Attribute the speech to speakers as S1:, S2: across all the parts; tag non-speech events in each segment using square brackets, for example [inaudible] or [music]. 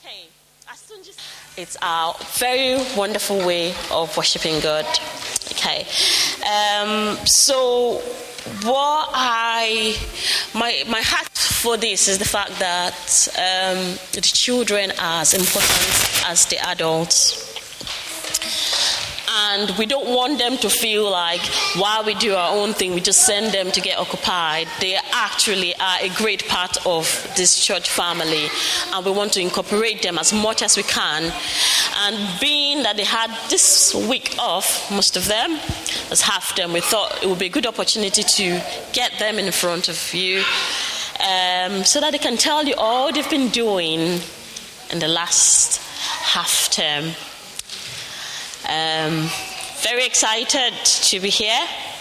S1: Okay. It's our very wonderful way of worshiping God. Okay. Um, so, what I, my, my heart for this is the fact that um, the children are as important as the adults and we don't want them to feel like while we do our own thing, we just send them to get occupied. They actually are a great part of this church family, and we want to incorporate them as much as we can. And being that they had this week off, most of them, as half them, we thought it would be a good opportunity to get them in front of you um, so that they can tell you all they've been doing in the last half term. Um, very excited to be here,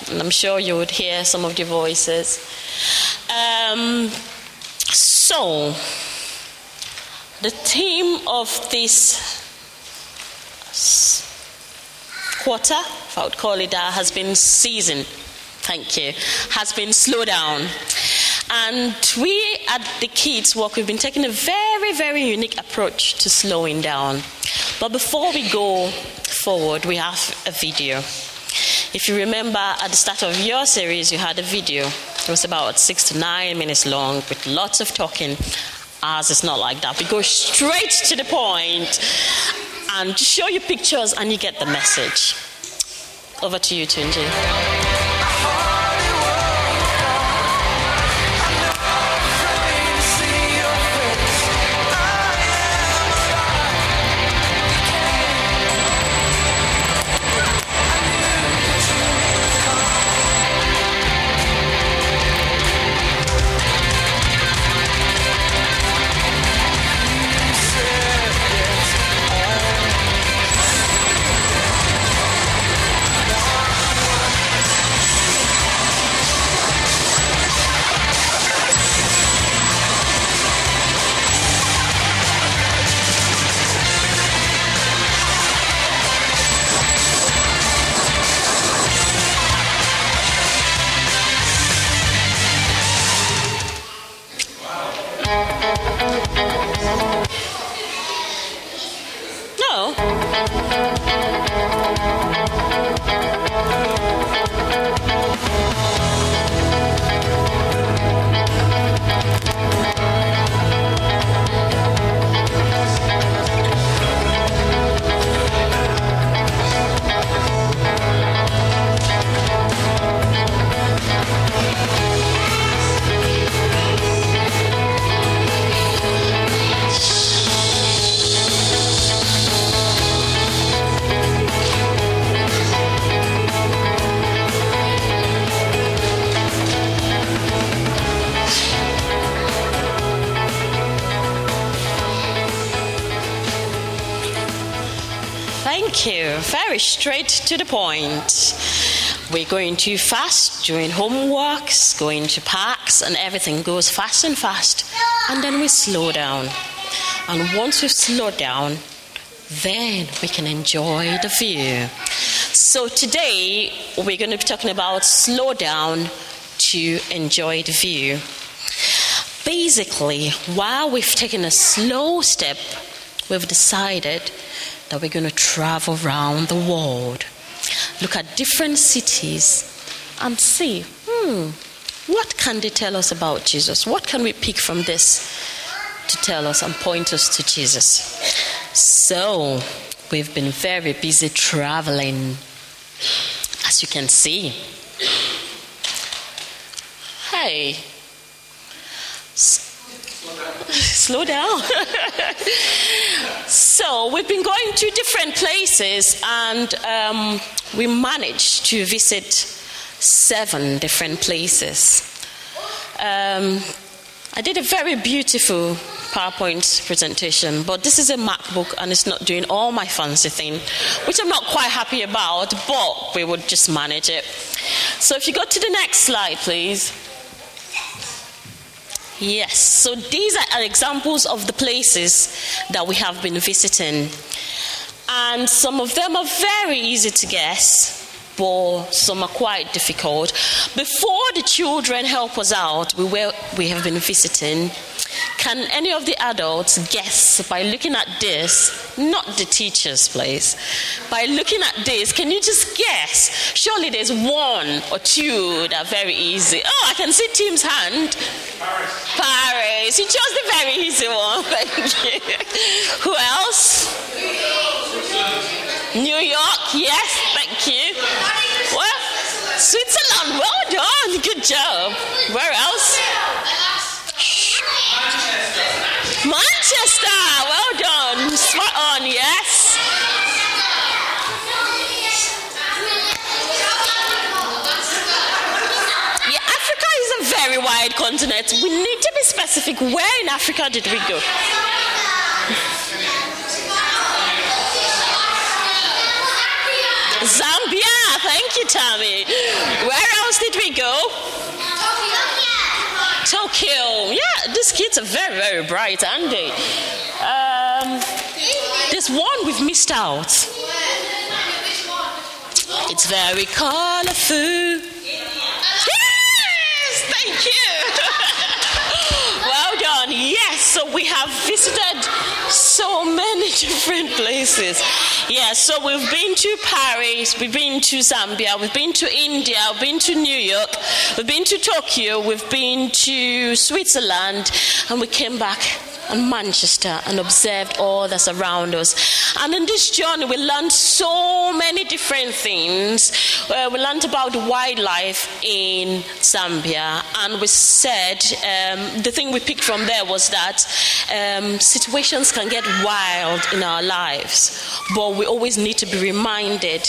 S1: and I'm sure you would hear some of the voices. Um, so, the theme of this quarter, if I would call it that, has been season. Thank you. Has been slow down. And we at the Kids Walk, we've been taking a very, very unique approach to slowing down. But before we go forward, we have a video. If you remember at the start of your series, you had a video. It was about six to nine minutes long with lots of talking. Ours is not like that. We go straight to the point and show you pictures and you get the message. Over to you, Tunji. Very straight to the point. We're going too fast doing homeworks, going to parks, and everything goes fast and fast. And then we slow down. And once we slow down, then we can enjoy the view. So today we're going to be talking about slow down to enjoy the view. Basically, while we've taken a slow step, we've decided that we're going to travel around the world, look at different cities, and see, hmm, what can they tell us about Jesus? What can we pick from this to tell us and point us to Jesus? So, we've been very busy traveling, as you can see. Hey, [laughs] slow down. [laughs] so we've been going to different places, and um, we managed to visit seven different places. Um, I did a very beautiful PowerPoint presentation, but this is a MacBook and it's not doing all my fancy thing, which I'm not quite happy about, but we would just manage it. So if you go to the next slide, please. Yes, so these are examples of the places that we have been visiting. And some of them are very easy to guess, but some are quite difficult. Before the children help us out, we, were, we have been visiting Can any of the adults guess by looking at this? Not the teachers, please. By looking at this, can you just guess? Surely there's one or two that are very easy. Oh, I can see Tim's hand. Paris. Paris. You chose the very easy one. [laughs] Thank you. Who else? New York. Yes, thank you. Well, Switzerland. Well done. Good job. Where else? Manchester. Well done. Spot on. Yes. Yeah, Africa is a very wide continent. We need to be specific. Where in Africa did we go? Zambia. Tommy. Where else did we go? Tokyo. Yeah, these kids are very, very bright, aren't they? Um, there's one we've missed out. It's very colorful. Yes, thank you. [laughs] well done. Yes, so we have visited so many [laughs] different places. Yeah, so we've been to Paris, we've been to Zambia, we've been to India, we've been to New York, we've been to Tokyo, we've been to Switzerland, and we came back and Manchester and observed all that's around us. And in this journey, we learned so many different things. Uh, we learned about wildlife in Zambia, and we said um, the thing we picked from there was that um, situations can get wild in our lives, but we always need to be reminded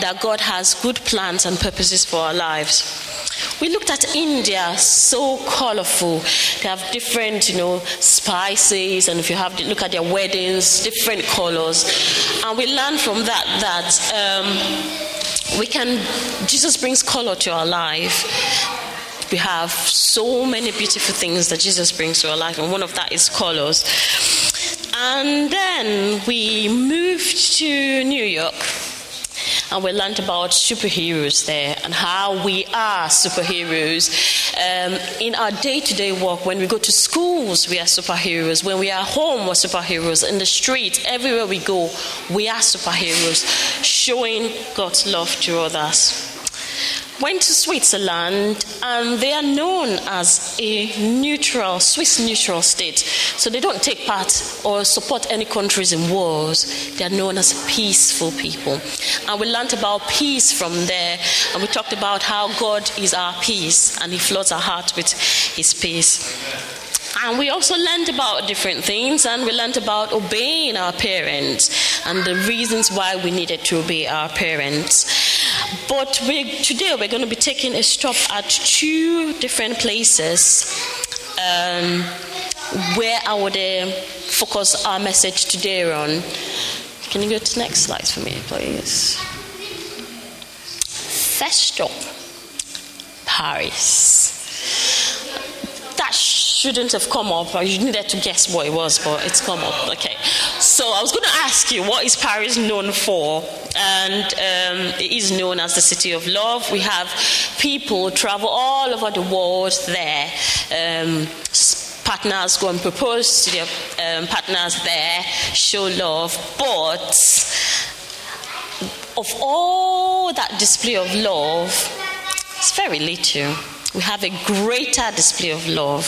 S1: that God has good plans and purposes for our lives. We looked at India, so colorful. They have different, you know, spices, and if you have look at their weddings, different colors. And we learned from that that um, we can. Jesus brings color to our life. We have so many beautiful things that Jesus brings to our life, and one of that is colors. And then we moved to New York and we learned about superheroes there and how we are superheroes. Um, in our day to day work, when we go to schools, we are superheroes. When we are home, we're superheroes. In the street, everywhere we go, we are superheroes, showing God's love to others went to Switzerland and they are known as a neutral, Swiss neutral state. So they don't take part or support any countries in wars. They are known as peaceful people. And we learned about peace from there and we talked about how God is our peace and He floods our heart with His peace. And we also learned about different things, and we learned about obeying our parents and the reasons why we needed to obey our parents. But we, today we're going to be taking a stop at two different places um, where I would uh, focus our message today on. Can you go to the next slide for me, please? First stop, Paris. Shouldn't have come up. You needed to guess what it was, but it's come up. Okay. So I was going to ask you, what is Paris known for? and um, it is known as the City of Love. We have people travel all over the world there. Um, partners go and propose to their um, partners there, show love, but of all that display of love, it's very little. We have a greater display of love.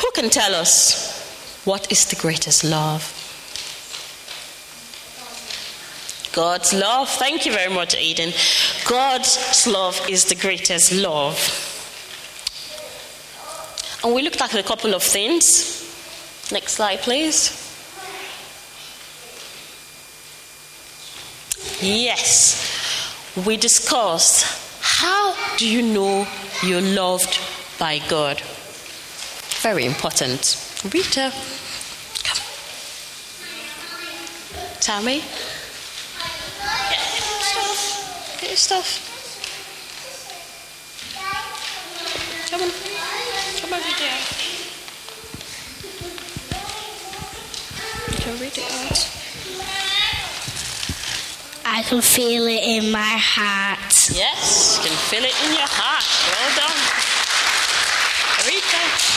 S1: Who can tell us what is the greatest love? God's love. Thank you very much, Aiden. God's love is the greatest love. And we looked at a couple of things. Next slide, please. Yes, we discussed how do you know you're loved by God? Very important. Rita, come. Tammy? your stuff. Come on. Come over here. Can read it out.
S2: I can feel it in my heart.
S1: Yes, you can feel it in your heart. Well done. Rita.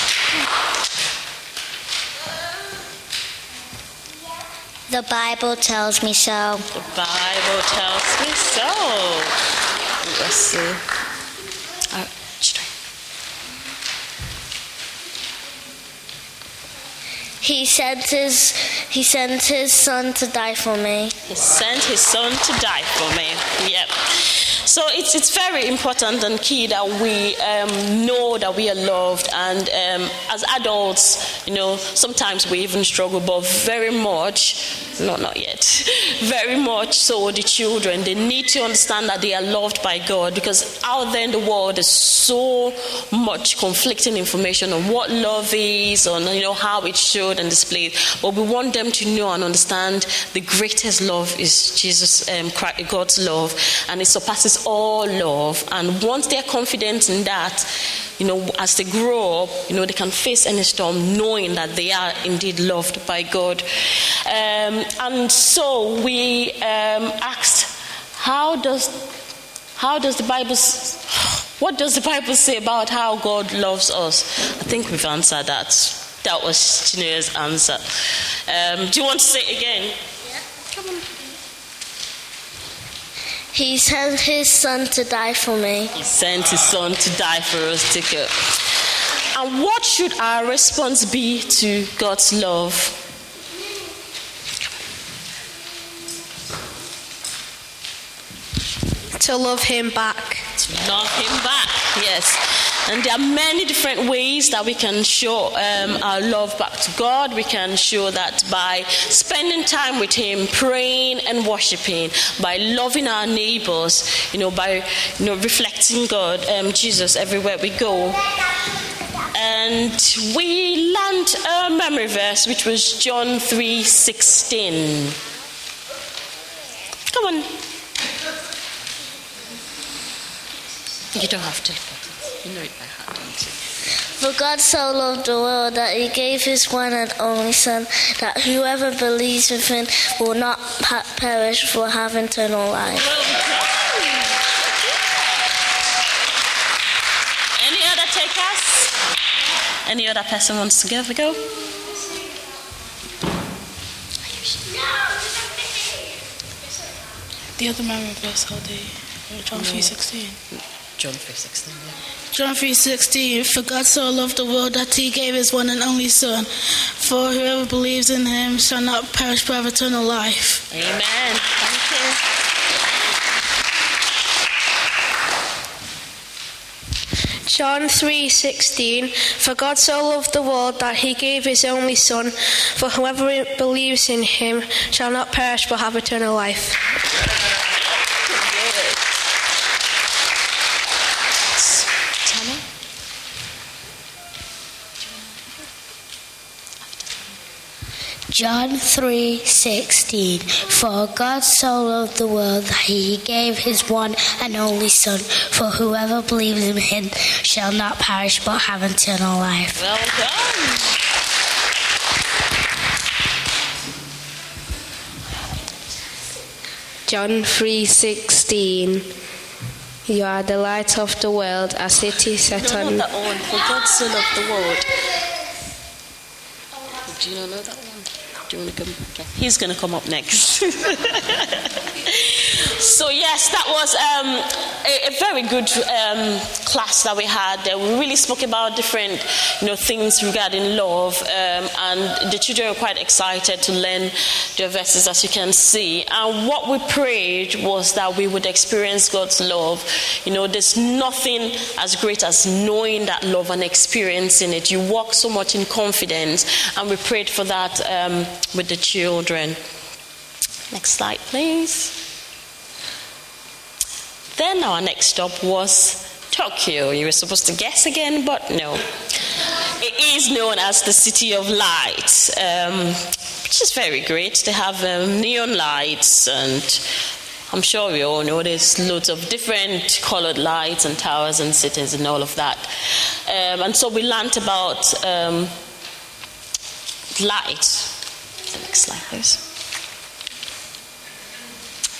S2: The Bible tells me so.
S1: The Bible tells me so. Let's see. Uh, should I-
S2: He sent his he sent his son to die for me.
S1: He sent his son to die for me. Yep. So it's, it's very important and key that we um, know that we are loved. And um, as adults, you know, sometimes we even struggle, but very much, no, not yet, [laughs] very much so the children, they need to understand that they are loved by God because out there in the world, there's so much conflicting information on what love is, on, you know, how it's and displayed. But we want them to know and understand the greatest love is Jesus, um, God's love, and it surpasses all love. And once they're confident in that, you know, as they grow up, you know, they can face any storm knowing that they are indeed loved by God. Um, and so we um, asked, how does how does the Bible [sighs] what does the Bible say about how God loves us? I think we've answered that. That was Chinere's answer. Um, do you want to say it again? Yeah. Come on.
S2: He sent his son to die for me.
S1: He sent his son to die for us, ticket. And what should our response be to God's love?
S3: to love him back.
S1: To love him back, yes. And there are many different ways that we can show um, our love back to God. We can show that by spending time with Him, praying and worshiping, by loving our neighbors, you know, by you know reflecting God, um, Jesus everywhere we go. And we learned a memory verse, which was John three sixteen. Come on. You don't have to. You know it by heart, don't you?
S2: For God so loved the world that he gave his one and only Son, that whoever believes in him will not perish for have eternal life.
S1: Any other takers? Any other person wants to give a go?
S3: The other memory verse all day. John three sixteen.
S1: John 3.16.
S3: John three sixteen. For God so loved the world that He gave His one and only Son. For whoever believes in Him shall not perish but have eternal life.
S1: Amen. Thank you.
S4: John 3:16 For God so loved the world that he gave his only son for whoever believes in him shall not perish but have eternal life.
S2: John 3:16 For God so loved the world that he gave his one and only son for whoever believes in him shall not perish but have eternal life.
S1: Well done.
S4: John 3:16 You are the light of the world, a city set
S1: No,
S4: on
S1: not that one. For God so loved the world. Do you not know that one? Do you want to come? Okay. He's going to come up next. [laughs] so yes, that was um, a, a very good um, class that we had. We really spoke about different, you know, things regarding love, um, and the children were quite excited to learn the verses, as you can see. And what we prayed was that we would experience God's love. You know, there's nothing as great as knowing that love and experiencing it. You walk so much in confidence, and we prayed for that um, with the children. Next slide, please. Then our next stop was Tokyo. You were supposed to guess again, but no. It is known as the City of Light, um, which is very great. They have um, neon lights, and I'm sure we all know there's loads of different colored lights and towers and cities and all of that. Um, and so we learnt about um, light. The next slide, please.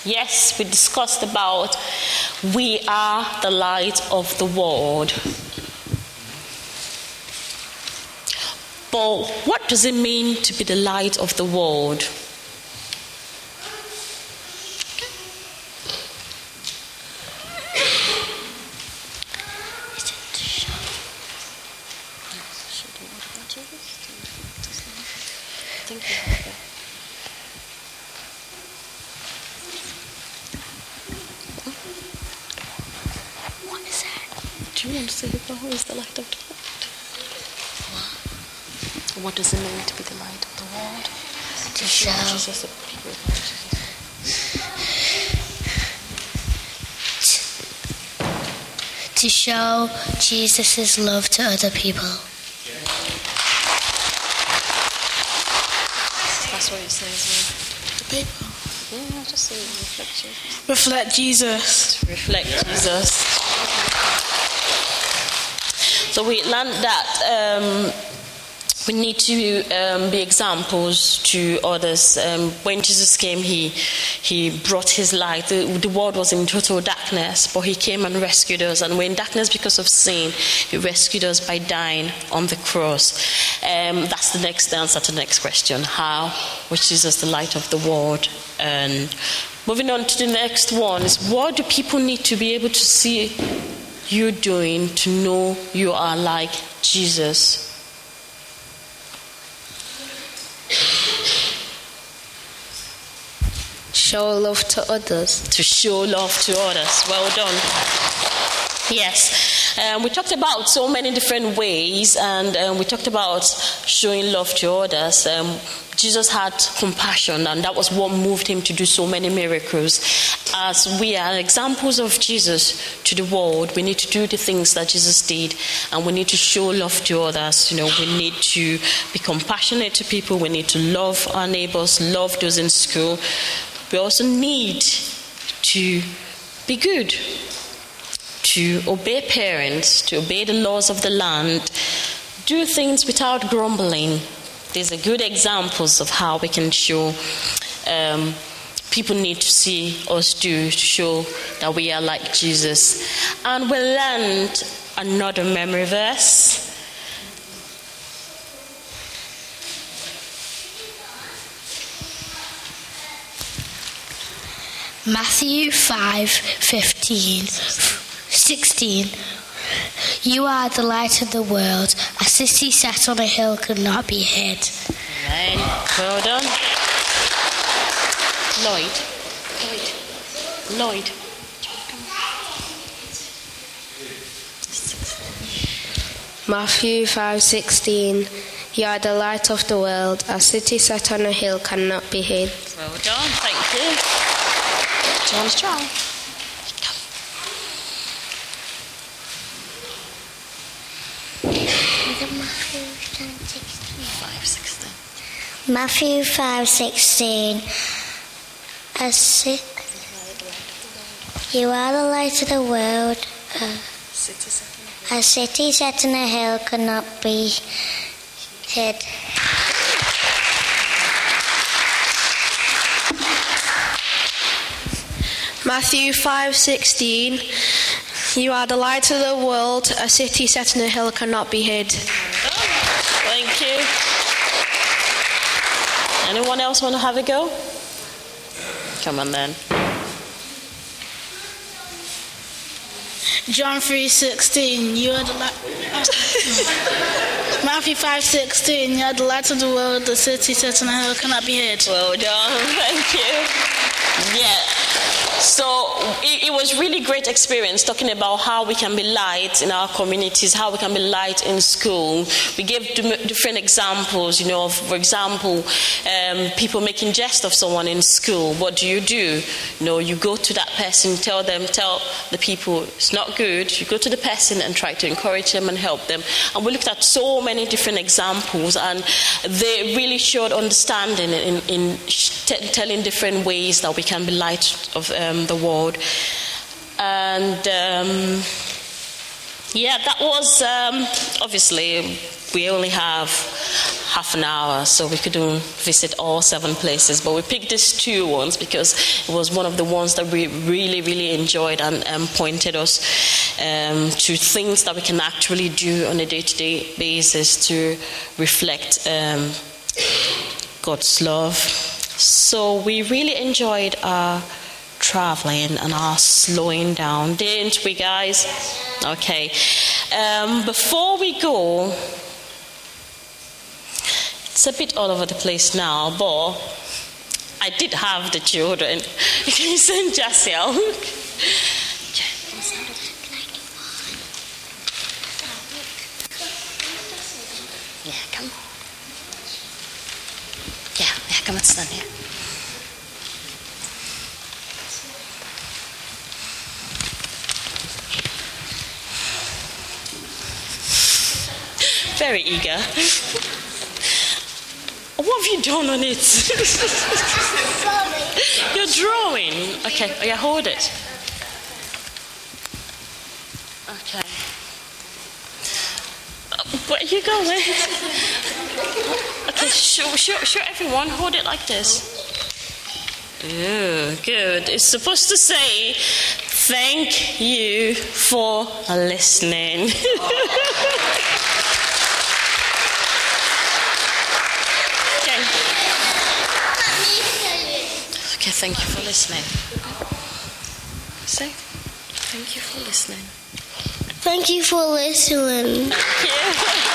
S1: Yes, we discussed about we are the light of the world. But what does it mean to be the light of the world?
S2: What is that?
S1: Do you want to say who is the light of the world? What does it mean to be the light of the world?
S2: To show,
S1: Jesus,
S2: to show Jesus' love to other people.
S1: That's what it says.
S3: The paper.
S1: Yeah, yeah just say reflect Jesus.
S3: Reflect Jesus.
S1: Reflect Jesus. So we learned that um, we need to um, be examples to others. Um, when Jesus came, he he brought his light. The, the world was in total darkness, but he came and rescued us. And we're in darkness because of sin. He rescued us by dying on the cross. Um, that's the next answer to the next question: How was Jesus the light of the world? And moving on to the next one is: What do people need to be able to see you doing to know you are like Jesus?
S4: Show love to others.
S1: to show love to others. Well done. Yes. Um, we talked about so many different ways, and um, we talked about showing love to others. Um, Jesus had compassion, and that was what moved him to do so many miracles. As we are examples of Jesus to the world, we need to do the things that Jesus did, and we need to show love to others. You know, we need to be compassionate to people. We need to love our neighbors, love those in school. We also need to be good, to obey parents, to obey the laws of the land, do things without grumbling. These are good examples of how we can show um, people need to see us do to show that we are like Jesus. And we learned another memory verse.
S2: Matthew 5 15, 16. You are the light of the world. A city set on a hill could not be hid.
S1: Amen. Well done. Lloyd. Lloyd. Lloyd.
S4: Matthew 5:16 You are the light of the world. A city set on a hill cannot be hid.
S1: Well done. Thank you. Do you want to try?
S5: Matthew 5:16 A ci- You are the light of the world. Uh, a city set on a hill cannot be hid.
S4: Matthew 5:16 You are the light of the world. A city set on a hill cannot be hid.
S1: Thank you. Anyone else want to have a go? Come on then.
S3: John 3:16. You are the light. [laughs] Matthew 5:16. You are the light of the world. The city set on a hill cannot be hid.
S1: Well done. [laughs] Thank you. Yeah. So it, it was really great experience talking about how we can be light in our communities, how we can be light in school. We gave different examples, you know, of, for example, um, people making jest of someone in school. What do you do? You know, you go to that person, tell them, tell the people it's not good. You go to the person and try to encourage them and help them. And we looked at so many different examples, and they really showed understanding in, in sh- t- telling different ways that we can be light of um, the world. And um, yeah, that was um, obviously we only have half an hour, so we couldn't visit all seven places. But we picked these two ones because it was one of the ones that we really, really enjoyed and um, pointed us um, to things that we can actually do on a day-to-day basis to reflect um, God's love. So we really enjoyed our traveling and are slowing down, didn't we, guys? Okay. Um, before we go, It's a bit all over the place now, but I did have the children. [laughs] Can you send Jasiel? Yeah, come. Yeah, yeah, come and stand here. Very eager. What have you done on it? [laughs] You're drawing. Okay, oh yeah, hold it. Okay. Where are you going? Okay, show, show, show everyone. Hold it like this. Ooh, good. It's supposed to say, thank you for listening. [laughs] okay. Okay, thank you for listening. Say, thank you for listening.
S2: Thank you for listening. [laughs]